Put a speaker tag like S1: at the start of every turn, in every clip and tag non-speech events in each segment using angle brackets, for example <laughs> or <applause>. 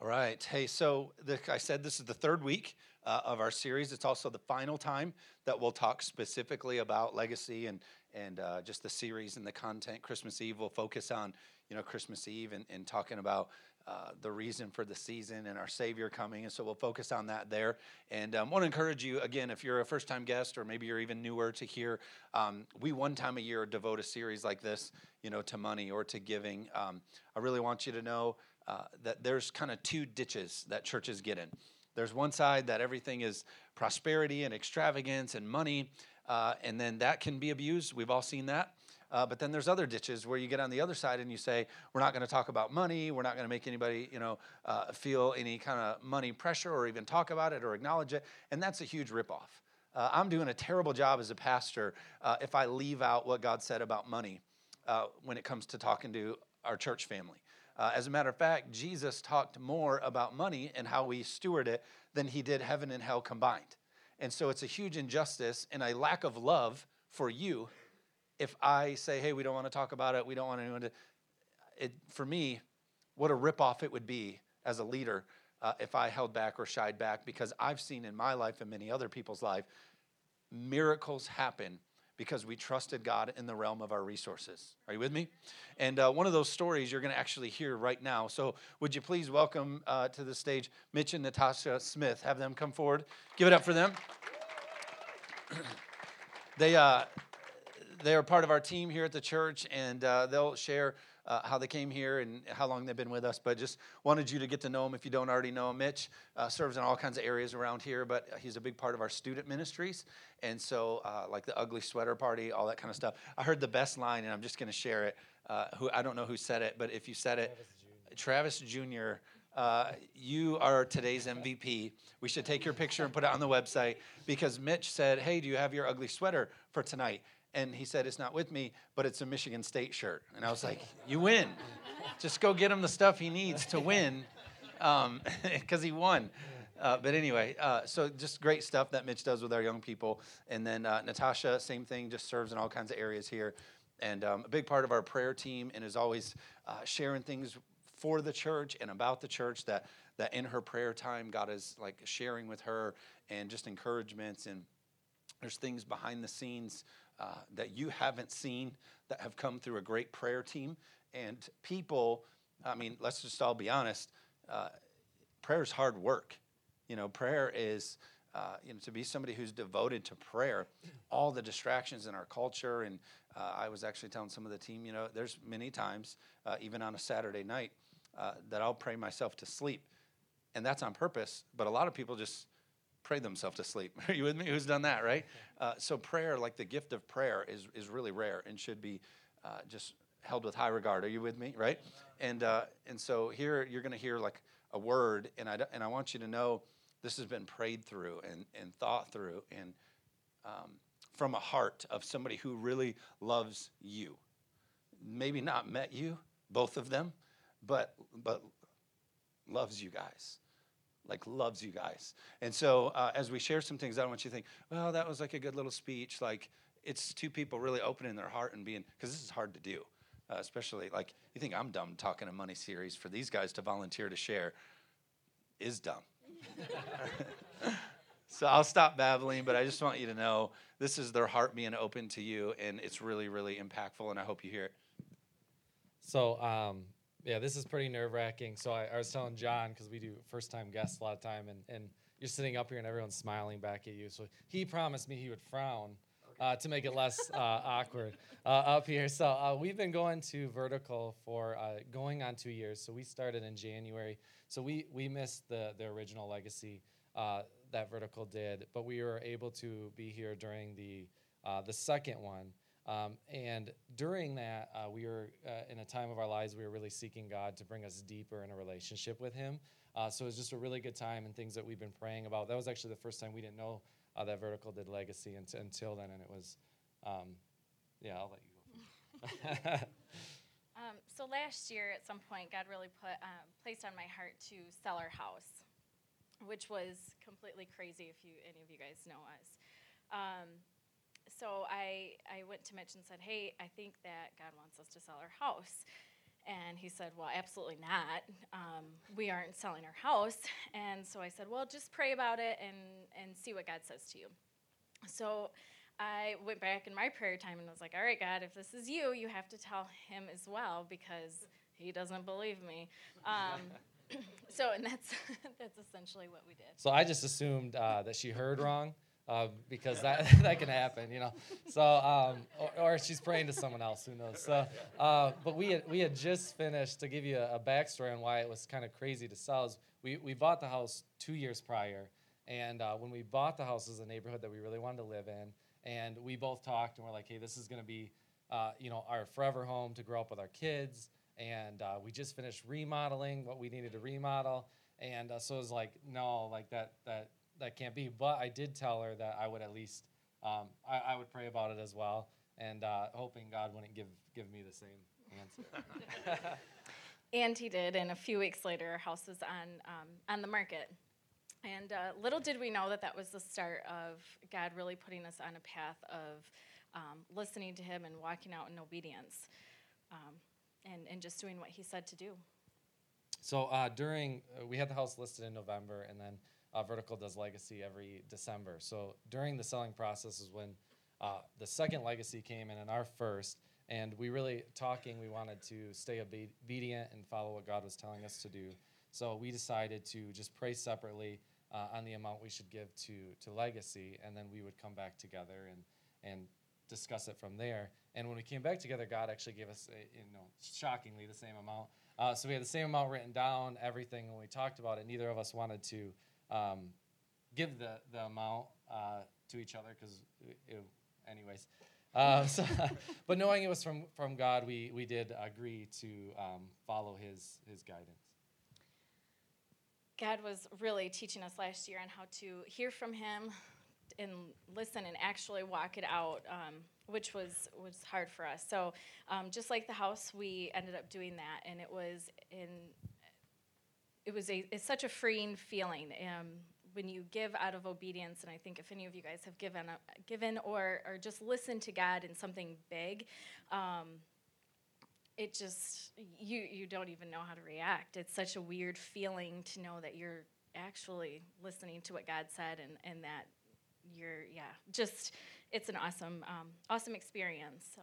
S1: All right. Hey, so the, I said this is the third week uh, of our series. It's also the final time that we'll talk specifically about legacy and and uh, just the series and the content. Christmas Eve will focus on you know Christmas Eve and, and talking about uh, the reason for the season and our Savior coming. And so we'll focus on that there. And I um, want to encourage you again, if you're a first time guest or maybe you're even newer to here, um, we one time a year devote a series like this, you know, to money or to giving. Um, I really want you to know uh, that there's kind of two ditches that churches get in. There's one side that everything is prosperity and extravagance and money, uh, and then that can be abused. We've all seen that. Uh, but then there's other ditches where you get on the other side and you say, we're not going to talk about money. We're not going to make anybody, you know, uh, feel any kind of money pressure or even talk about it or acknowledge it. And that's a huge ripoff. Uh, I'm doing a terrible job as a pastor uh, if I leave out what God said about money uh, when it comes to talking to our church family. Uh, as a matter of fact, Jesus talked more about money and how we steward it than he did heaven and hell combined. And so it's a huge injustice and a lack of love for you if I say, hey, we don't want to talk about it, we don't want anyone to, it, for me, what a ripoff it would be as a leader uh, if I held back or shied back because I've seen in my life and many other people's life, miracles happen because we trusted God in the realm of our resources. Are you with me? And uh, one of those stories you're going to actually hear right now. So, would you please welcome uh, to the stage Mitch and Natasha Smith? Have them come forward. Give it up for them. <clears throat> they, uh, they are part of our team here at the church, and uh, they'll share uh, how they came here and how long they've been with us. But just wanted you to get to know them if you don't already know him. Mitch uh, serves in all kinds of areas around here, but he's a big part of our student ministries. And so, uh, like the ugly sweater party, all that kind of stuff. I heard the best line, and I'm just going to share it. Uh, who I don't know who said it, but if you said it, Travis Jr. Travis Jr. Uh, you are today's MVP. We should take your picture and put it on the website because Mitch said, Hey, do you have your ugly sweater for tonight? And he said, It's not with me, but it's a Michigan State shirt. And I was like, You win. Just go get him the stuff he needs to win because um, <laughs> he won. Uh, but anyway, uh, so just great stuff that Mitch does with our young people. And then uh, Natasha, same thing, just serves in all kinds of areas here. And um, a big part of our prayer team and is always uh, sharing things for the church and about the church that, that in her prayer time, God is like sharing with her and just encouragements. And there's things behind the scenes uh, that you haven't seen that have come through a great prayer team. And people, I mean, let's just all be honest, uh, prayer is hard work. You know, prayer is, uh, you know, to be somebody who's devoted to prayer, all the distractions in our culture. And uh, I was actually telling some of the team, you know, there's many times, uh, even on a Saturday night, uh, that I'll pray myself to sleep. And that's on purpose. But a lot of people just, pray themselves to sleep. <laughs> Are you with me? Who's done that, right? Uh, so prayer, like the gift of prayer, is is really rare and should be uh, just held with high regard. Are you with me? Right? And uh, and so here you're going to hear like a word, and I and I want you to know this has been prayed through and and thought through and um, from a heart of somebody who really loves you. Maybe not met you, both of them, but but loves you guys like loves you guys. And so uh, as we share some things, I don't want you to think, well, that was like a good little speech. Like it's two people really opening their heart and being, because this is hard to do, uh, especially like you think I'm dumb talking a money series for these guys to volunteer to share is dumb. <laughs> so I'll stop babbling, but I just want you to know this is their heart being open to you, and it's really, really impactful, and I hope you hear it.
S2: So, um, yeah, this is pretty nerve wracking. So I, I, was telling John because we do first time guests a lot of time, and, and you're sitting up here and everyone's smiling back at you. So he promised me he would frown uh, to make it less uh, <laughs> awkward uh, up here. So uh, we've been going to vertical for uh, going on two years. So we started in January. So we we missed the the original legacy uh, that vertical did, but we were able to be here during the the second one. Um, and during that, uh, we were uh, in a time of our lives, we were really seeking God to bring us deeper in a relationship with Him. Uh, so it was just a really good time and things that we've been praying about. That was actually the first time we didn't know uh, that Vertical did legacy until, until then, and it was, um, yeah, I'll let you
S3: go. <laughs> um, so last year, at some point, God really put um, placed on my heart to sell our house, which was completely crazy. If you any of you guys know us. So I, I went to Mitch and said, hey, I think that God wants us to sell our house. And he said, Well, absolutely not. Um, we aren't selling our house. And so I said, Well, just pray about it and, and see what God says to you. So I went back in my prayer time and was like, All right, God, if this is you, you have to tell him as well because he doesn't believe me. Um, <laughs> <coughs> so, and that's, <laughs> that's essentially what we did.
S2: So I just assumed uh, that she heard wrong uh, because that <laughs> <laughs> that can happen, you know. So um, or, or, she's praying to someone else, who knows? So, uh, but we had we had just finished to give you a, a backstory on why it was kind of crazy to sell. Is we we bought the house two years prior, and uh, when we bought the house, it was a neighborhood that we really wanted to live in, and we both talked and we're like, hey, this is going to be, uh, you know, our forever home to grow up with our kids, and uh, we just finished remodeling what we needed to remodel, and uh, so it was like, no, like that that that can't be. But I did tell her that I would at least um, I, I, would pray about it as well, and uh, hoping God wouldn't give give me the same answer. <laughs>
S3: and he did, and a few weeks later, our house was on um, on the market. And uh, little did we know that that was the start of God really putting us on a path of um, listening to Him and walking out in obedience, um, and and just doing what He said to do.
S2: So uh, during uh, we had the house listed in November, and then uh, Vertical does legacy every December. So during the selling process is when uh, the second legacy came in and our first. And we really talking, we wanted to stay obedient and follow what God was telling us to do. So we decided to just pray separately uh, on the amount we should give to, to legacy, and then we would come back together and, and discuss it from there. And when we came back together, God actually gave us, a, you know, shockingly the same amount. Uh, so we had the same amount written down, everything. When we talked about it, neither of us wanted to um, give the, the amount uh, to each other because, anyways. Uh, <laughs> so, but knowing it was from, from God, we, we did agree to um, follow his, his guidance.
S3: God was really teaching us last year on how to hear from Him and listen and actually walk it out, um, which was was hard for us. So, um, just like the house, we ended up doing that, and it was in it was a it's such a freeing feeling um, when you give out of obedience. And I think if any of you guys have given uh, given or or just listened to God in something big. Um, it just you you don't even know how to react. It's such a weird feeling to know that you're actually listening to what God said and, and that you're yeah just it's an awesome um, awesome experience so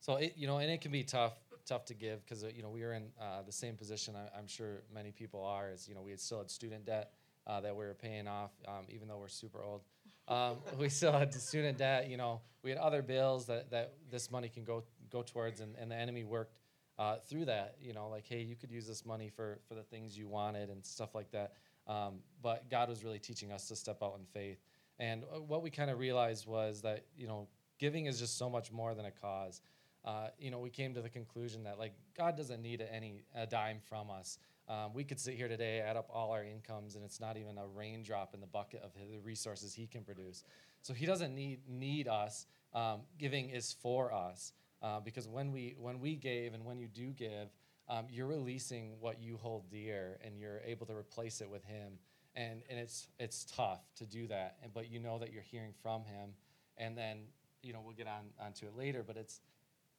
S2: so it, you know and it can be tough tough to give because uh, you know we were in uh, the same position. I, am sure many people are. As you know, we had still had student debt uh, that we were paying off, um, even though we're super old. Um, <laughs> we still had student debt. You know, we had other bills that, that this money can go go towards, and, and the enemy worked uh, through that. You know, like hey, you could use this money for for the things you wanted and stuff like that. Um, but God was really teaching us to step out in faith. And uh, what we kind of realized was that you know giving is just so much more than a cause uh, you know, we came to the conclusion that like God doesn't need any a dime from us. Um, we could sit here today, add up all our incomes, and it's not even a raindrop in the bucket of the resources He can produce. So He doesn't need need us. Um, giving is for us uh, because when we when we gave and when you do give, um, you're releasing what you hold dear, and you're able to replace it with Him. And and it's it's tough to do that, and but you know that you're hearing from Him, and then you know we'll get on onto it later, but it's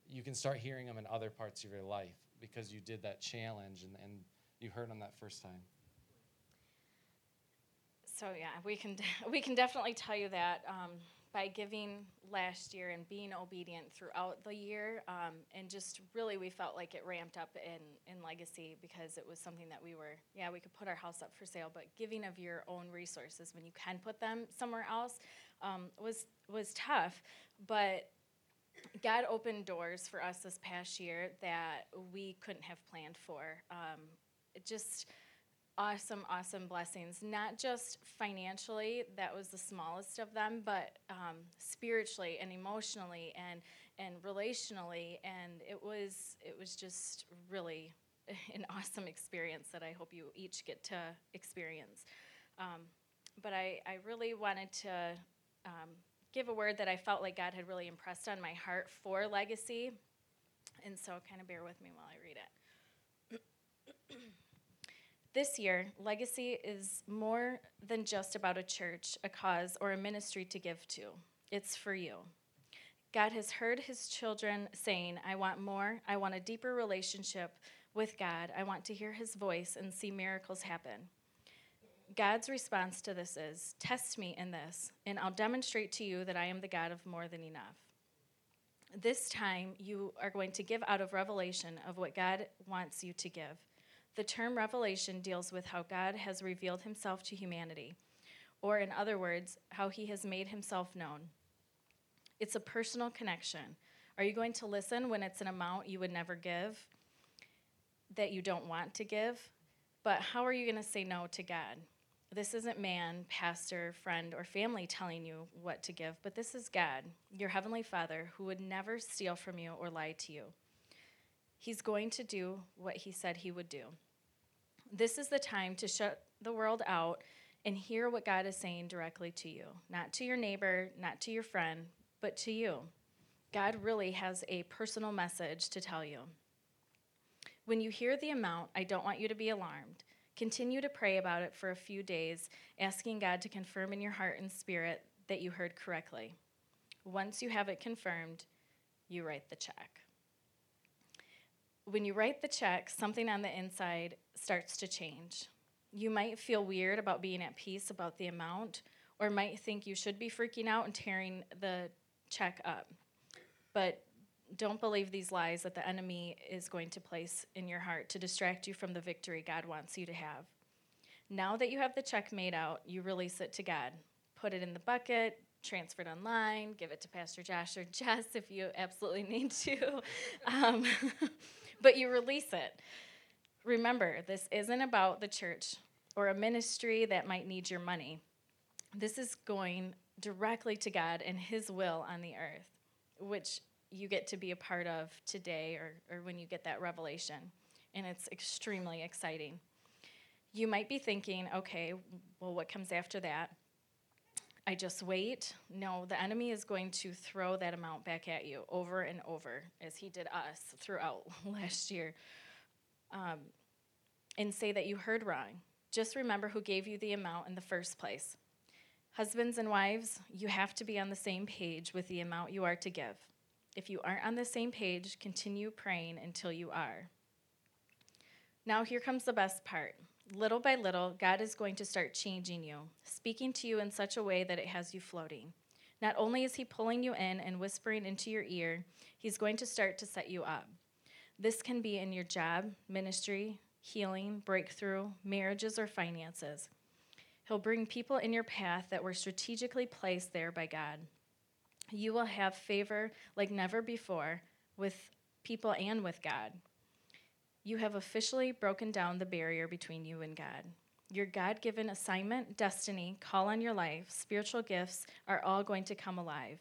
S2: you can start hearing them in other parts of your life because you did that challenge and, and you heard them that first time.
S3: So yeah, we can <laughs> we can definitely tell you that um, by giving last year and being obedient throughout the year, um, and just really we felt like it ramped up in in legacy because it was something that we were yeah we could put our house up for sale, but giving of your own resources when you can put them somewhere else um, was was tough, but God opened doors for us this past year that we couldn't have planned for. Um, just awesome, awesome blessings. Not just financially, that was the smallest of them, but um, spiritually and emotionally and and relationally, and it was it was just really <laughs> an awesome experience that I hope you each get to experience. Um, but I, I really wanted to um, give a word that I felt like God had really impressed on my heart for legacy. And so kind of bear with me while I read it. <clears throat> this year, legacy is more than just about a church, a cause, or a ministry to give to. It's for you. God has heard his children saying, I want more. I want a deeper relationship with God. I want to hear his voice and see miracles happen. God's response to this is Test me in this, and I'll demonstrate to you that I am the God of more than enough. This time, you are going to give out of revelation of what God wants you to give. The term revelation deals with how God has revealed himself to humanity, or in other words, how he has made himself known. It's a personal connection. Are you going to listen when it's an amount you would never give, that you don't want to give? But how are you going to say no to God? This isn't man, pastor, friend, or family telling you what to give, but this is God, your heavenly Father, who would never steal from you or lie to you. He's going to do what he said he would do. This is the time to shut the world out and hear what God is saying directly to you, not to your neighbor, not to your friend, but to you. God really has a personal message to tell you. When you hear the amount, I don't want you to be alarmed. Continue to pray about it for a few days, asking God to confirm in your heart and spirit that you heard correctly. Once you have it confirmed, you write the check. When you write the check, something on the inside starts to change. You might feel weird about being at peace about the amount, or might think you should be freaking out and tearing the check up. But don't believe these lies that the enemy is going to place in your heart to distract you from the victory God wants you to have. Now that you have the check made out, you release it to God. Put it in the bucket, transfer it online, give it to Pastor Josh or <laughs> Jess if you absolutely need to. <laughs> Um, <laughs> but you release it. Remember, this isn't about the church or a ministry that might need your money. This is going directly to God and His will on the earth, which you get to be a part of today or, or when you get that revelation. And it's extremely exciting. You might be thinking, okay, well, what comes after that? I just wait. No, the enemy is going to throw that amount back at you over and over, as he did us throughout <laughs> last year, um, and say that you heard wrong. Just remember who gave you the amount in the first place. Husbands and wives, you have to be on the same page with the amount you are to give. If you aren't on the same page, continue praying until you are. Now, here comes the best part. Little by little, God is going to start changing you, speaking to you in such a way that it has you floating. Not only is He pulling you in and whispering into your ear, He's going to start to set you up. This can be in your job, ministry, healing, breakthrough, marriages, or finances. He'll bring people in your path that were strategically placed there by God you will have favor like never before with people and with God. You have officially broken down the barrier between you and God. Your God given assignment, destiny, call on your life, spiritual gifts are all going to come alive.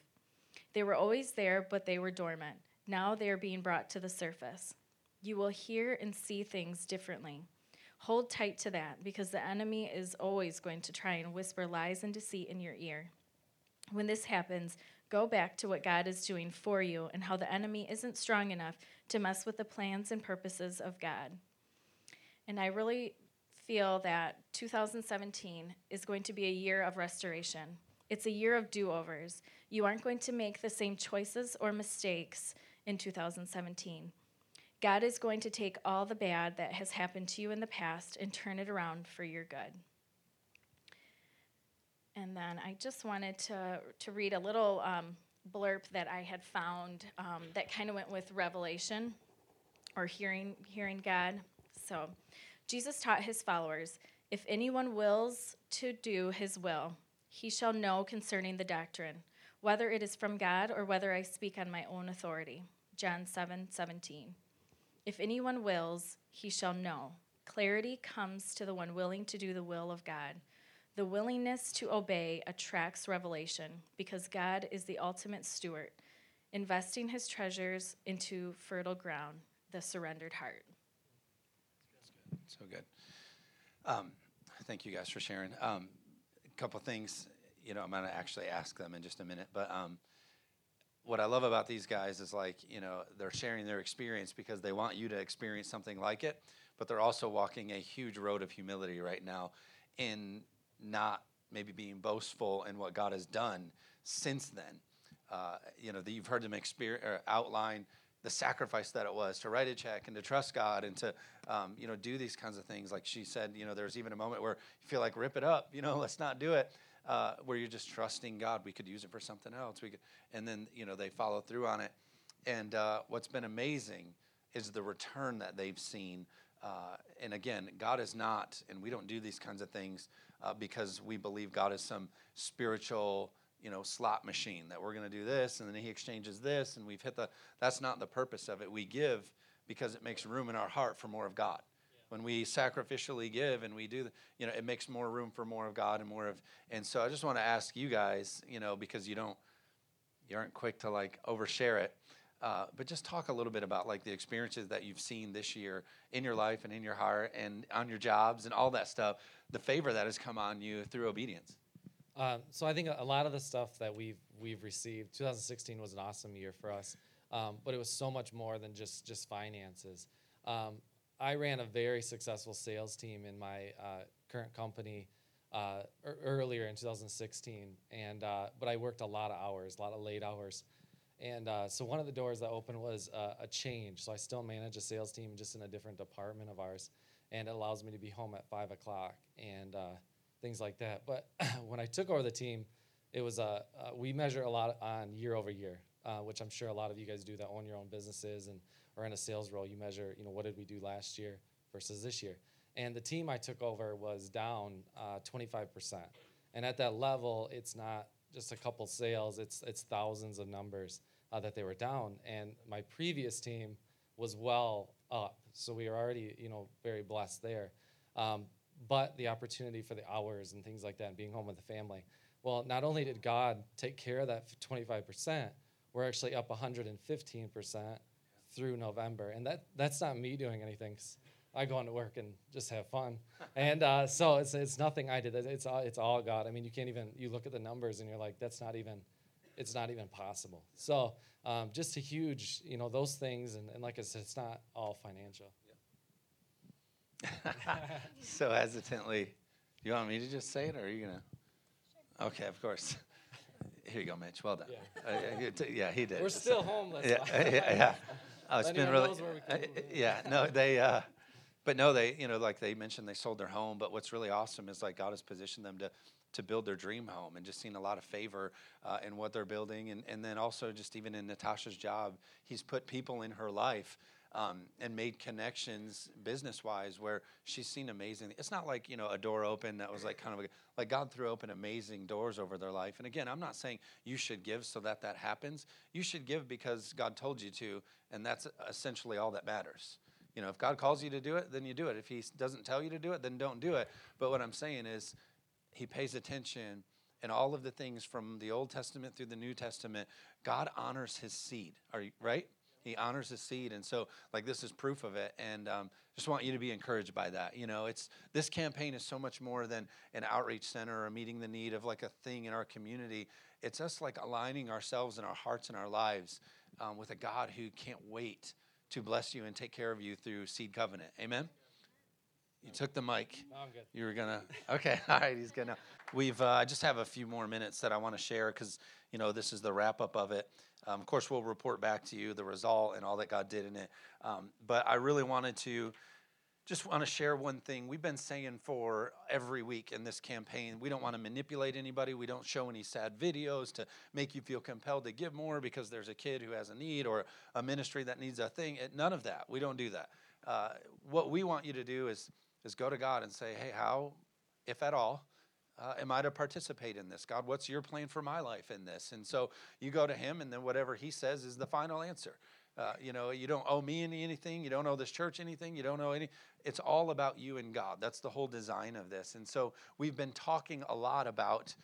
S3: They were always there, but they were dormant. Now they are being brought to the surface. You will hear and see things differently. Hold tight to that because the enemy is always going to try and whisper lies and deceit in your ear. When this happens, Go back to what God is doing for you and how the enemy isn't strong enough to mess with the plans and purposes of God. And I really feel that 2017 is going to be a year of restoration. It's a year of do overs. You aren't going to make the same choices or mistakes in 2017. God is going to take all the bad that has happened to you in the past and turn it around for your good. And then I just wanted to, to read a little um, blurb that I had found um, that kind of went with Revelation or hearing, hearing God. So Jesus taught his followers if anyone wills to do his will, he shall know concerning the doctrine, whether it is from God or whether I speak on my own authority. John 7 17. If anyone wills, he shall know. Clarity comes to the one willing to do the will of God. The willingness to obey attracts revelation because God is the ultimate steward, investing his treasures into fertile ground, the surrendered heart.
S1: So good. Um, thank you guys for sharing. Um, a couple things, you know, I'm going to actually ask them in just a minute, but um, what I love about these guys is like, you know, they're sharing their experience because they want you to experience something like it, but they're also walking a huge road of humility right now in not maybe being boastful in what God has done since then. uh, you know, that you've heard them experience, outline the sacrifice that it was to write a check and to trust God and to, um, you know, do these kinds of things. Like she said, you know, there's even a moment where you feel like rip it up, you know, <laughs> let's not do it. Uh, where you're just trusting God, we could use it for something else. We could, and then you know they follow through on it. And uh, what's been amazing is the return that they've seen. Uh, and again, God is not, and we don't do these kinds of things uh, because we believe God is some spiritual you know slot machine that we're going to do this and then he exchanges this and we've hit the that's not the purpose of it. We give because it makes room in our heart for more of god. Yeah. when we sacrificially give and we do you know it makes more room for more of god and more of and so i just want to ask you guys you know because you don't you aren't quick to like overshare it uh, but just talk a little bit about like the experiences that you've seen this year in your life and in your heart and on your jobs and all that stuff the favor that has come on you through obedience
S2: um, so I think a lot of the stuff that we've we've received, 2016 was an awesome year for us, um, but it was so much more than just just finances. Um, I ran a very successful sales team in my uh, current company uh, er, earlier in 2016, and uh, but I worked a lot of hours, a lot of late hours, and uh, so one of the doors that opened was uh, a change. So I still manage a sales team, just in a different department of ours, and it allows me to be home at five o'clock and uh, things like that. But <clears throat> when I took over the team, it was uh, uh, we measure a lot on year over year, uh, which I'm sure a lot of you guys do that own your own businesses and are in a sales role. You measure, you know, what did we do last year versus this year. And the team I took over was down 25%. Uh, and at that level, it's not just a couple sales; it's it's thousands of numbers uh, that they were down. And my previous team was well up, so we were already, you know, very blessed there. Um, but the opportunity for the hours and things like that, and being home with the family. Well, not only did God take care of that 25%, we're actually up 115% through November. And that, that's not me doing anything. I go into work and just have fun. <laughs> and uh, so it's, it's nothing I did. It's all, it's all God. I mean, you can't even, you look at the numbers and you're like, that's not even, it's not even possible. So um, just a huge, you know, those things. And, and like I said, it's not all financial. <laughs>
S1: so hesitantly. You want me to just say it, or are you gonna? Sure. Okay, of course. <laughs> Here you go, Mitch. Well done. Yeah, uh, yeah he did.
S2: We're still homeless.
S1: Yeah, <laughs> yeah, yeah. Oh, it's been really. Uh, yeah, no, they. Uh, but no, they. You know, like they mentioned, they sold their home. But what's really awesome is like God has positioned them to to build their dream home and just seen a lot of favor uh, in what they're building and, and then also just even in natasha's job he's put people in her life um, and made connections business wise where she's seen amazing. It's not like you know a door open that was like kind of a, like God threw open amazing doors over their life. And again, I'm not saying you should give so that that happens. You should give because God told you to, and that's essentially all that matters. You know, if God calls you to do it, then you do it. If He doesn't tell you to do it, then don't do it. But what I'm saying is, He pays attention and all of the things from the Old Testament through the New Testament, God honors his seed. Are you right? He honors his seed, and so like this is proof of it. And um, just want you to be encouraged by that. You know, it's this campaign is so much more than an outreach center or meeting the need of like a thing in our community. It's us like aligning ourselves and our hearts and our lives um, with a God who can't wait to bless you and take care of you through Seed Covenant. Amen. You took the mic.
S2: No, I'm good.
S1: You were gonna. Okay, <laughs> all right. He's gonna. We've. Uh, I just have a few more minutes that I want to share because you know this is the wrap up of it. Um, of course, we'll report back to you the result and all that God did in it. Um, but I really wanted to just want to share one thing we've been saying for every week in this campaign. We don't want to manipulate anybody. We don't show any sad videos to make you feel compelled to give more because there's a kid who has a need or a ministry that needs a thing. It, none of that. We don't do that. Uh, what we want you to do is is go to God and say, "Hey, how, if at all, uh, am I to participate in this? God, what's your plan for my life in this? And so you go to Him, and then whatever He says is the final answer. Uh, you know, you don't owe me any, anything. You don't owe this church anything. You don't owe any. It's all about you and God. That's the whole design of this. And so we've been talking a lot about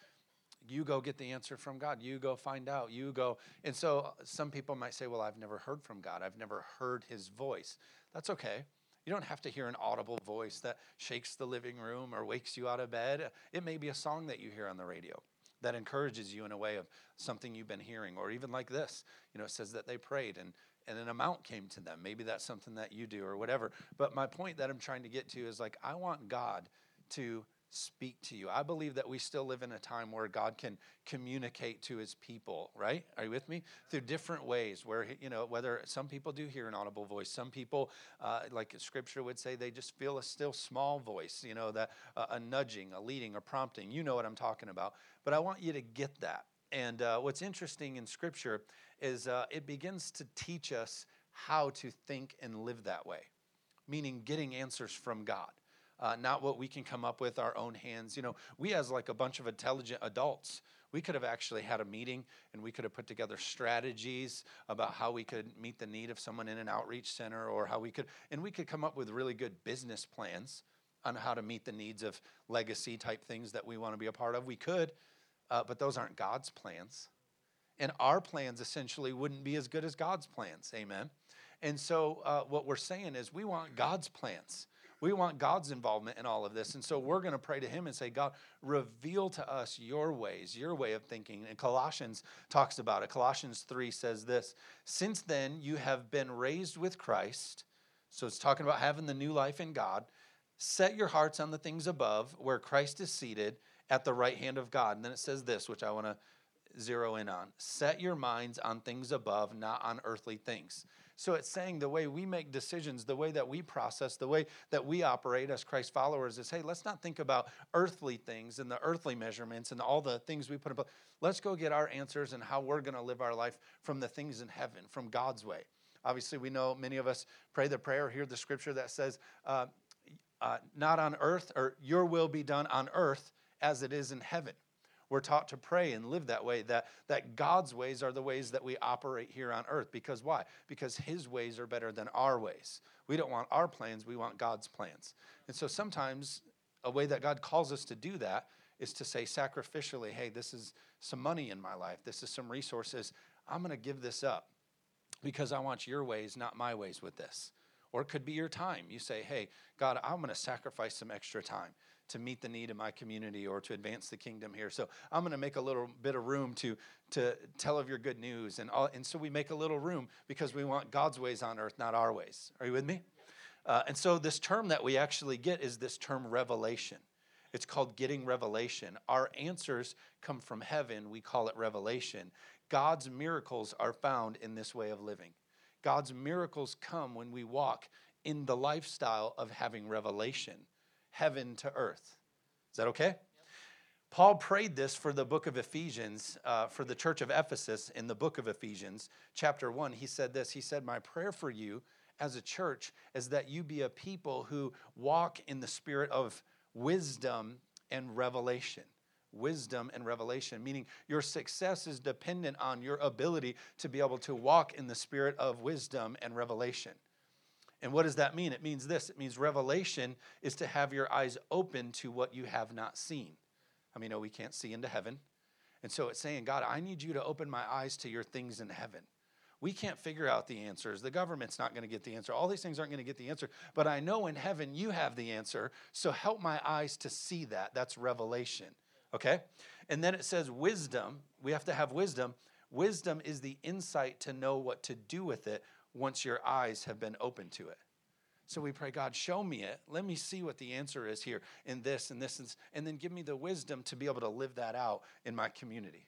S1: you go get the answer from God. You go find out. You go. And so some people might say, well, I've never heard from God. I've never heard his voice. That's okay. You don't have to hear an audible voice that shakes the living room or wakes you out of bed. It may be a song that you hear on the radio that encourages you in a way of something you've been hearing, or even like this. You know, it says that they prayed and and an amount came to them. Maybe that's something that you do or whatever. But my point that I'm trying to get to is like I want God to speak to you. I believe that we still live in a time where God can communicate to his people, right? Are you with me? Through different ways, where, you know, whether some people do hear an audible voice, some people, uh, like scripture would say, they just feel a still small voice, you know, that uh, a nudging, a leading, a prompting. You know what I'm talking about. But I want you to get that. And uh, what's interesting in scripture is uh, it begins to teach us how to think and live that way, meaning getting answers from God uh, not what we can come up with our own hands. You know, we as like a bunch of intelligent adults, we could have actually had a meeting and we could have put together strategies about how we could meet the need of someone in an outreach center or how we could, and we could come up with really good business plans on how to meet the needs of legacy type things that we want to be a part of. We could, uh, but those aren't God's plans. And our plans essentially wouldn't be as good as God's plans. Amen. And so, uh, what we're saying is, we want God's plans. We want God's involvement in all of this. And so we're going to pray to Him and say, God, reveal to us your ways, your way of thinking. And Colossians talks about it. Colossians 3 says this Since then you have been raised with Christ. So it's talking about having the new life in God. Set your hearts on the things above, where Christ is seated at the right hand of God. And then it says this, which I want to zero in on set your minds on things above, not on earthly things. So it's saying the way we make decisions, the way that we process, the way that we operate as Christ followers is hey, let's not think about earthly things and the earthly measurements and all the things we put in place. Let's go get our answers and how we're going to live our life from the things in heaven, from God's way. Obviously, we know many of us pray the prayer, hear the scripture that says, uh, uh, not on earth, or your will be done on earth as it is in heaven. We're taught to pray and live that way, that, that God's ways are the ways that we operate here on earth. Because why? Because His ways are better than our ways. We don't want our plans, we want God's plans. And so sometimes a way that God calls us to do that is to say sacrificially, hey, this is some money in my life, this is some resources. I'm going to give this up because I want your ways, not my ways with this. Or it could be your time. You say, hey, God, I'm going to sacrifice some extra time to meet the need in my community or to advance the kingdom here. So I'm going to make a little bit of room to to tell of your good news, and all, and so we make a little room because we want God's ways on earth, not our ways. Are you with me? Uh, and so this term that we actually get is this term revelation. It's called getting revelation. Our answers come from heaven. We call it revelation. God's miracles are found in this way of living. God's miracles come when we walk in the lifestyle of having revelation heaven to earth. Is that okay? Paul prayed this for the book of Ephesians, uh, for the church of Ephesus in the book of Ephesians, chapter 1. He said this He said, My prayer for you as a church is that you be a people who walk in the spirit of wisdom and revelation. Wisdom and revelation, meaning your success is dependent on your ability to be able to walk in the spirit of wisdom and revelation. And what does that mean? It means this it means revelation is to have your eyes open to what you have not seen. I mean, no, we can't see into heaven. And so it's saying, God, I need you to open my eyes to your things in heaven. We can't figure out the answers. The government's not going to get the answer. All these things aren't going to get the answer. But I know in heaven you have the answer. So help my eyes to see that. That's revelation. Okay? And then it says wisdom. We have to have wisdom. Wisdom is the insight to know what to do with it once your eyes have been open to it. So we pray, God, show me it. Let me see what the answer is here in this and this, and, and then give me the wisdom to be able to live that out in my community.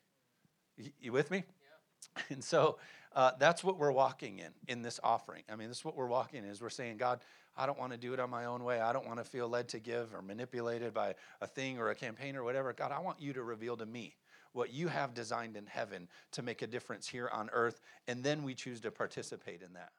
S1: You, you with me? Yeah. And so uh, that's what we're walking in in this offering. I mean, this is what we're walking in is we're saying, God, I don't want to do it on my own way. I don't want to feel led to give or manipulated by a thing or a campaign or whatever. God, I want you to reveal to me what you have designed in heaven to make a difference here on earth, and then we choose to participate in that.